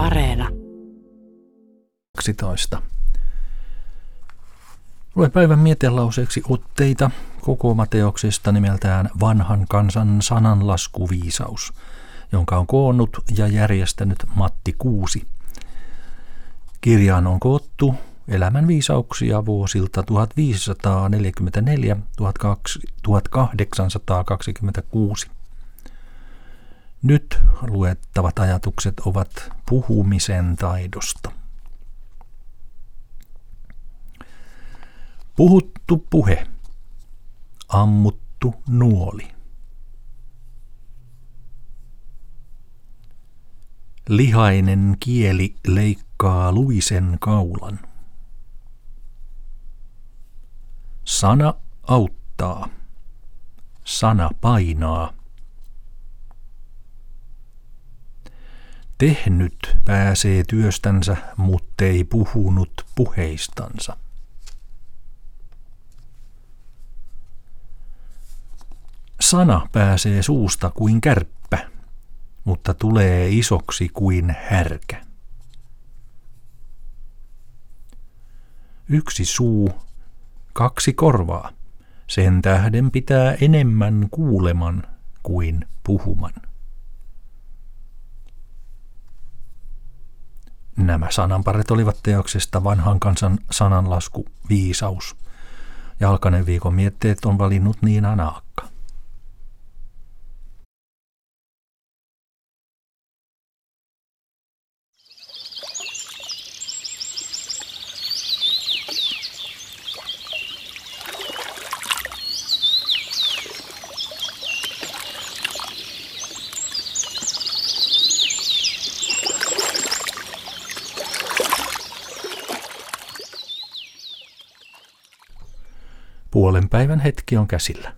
Areena. 12. Lue päivän mietelauseeksi otteita kokoomateoksesta nimeltään Vanhan kansan sananlaskuviisaus, jonka on koonnut ja järjestänyt Matti Kuusi. Kirjaan on koottu elämän viisauksia vuosilta 1544-1826. Nyt luettavat ajatukset ovat puhumisen taidosta. Puhuttu puhe. Ammuttu nuoli. Lihainen kieli leikkaa luisen kaulan. Sana auttaa. Sana painaa. Tehnyt pääsee työstänsä, muttei puhunut puheistansa. Sana pääsee suusta kuin kärppä, mutta tulee isoksi kuin härkä. Yksi suu, kaksi korvaa. Sen tähden pitää enemmän kuuleman kuin puhuman. Nämä sananparet olivat teoksesta vanhan kansan sananlasku viisaus. Jalkanen viikon mietteet on valinnut Niina Naakka. Puolen päivän hetki on käsillä.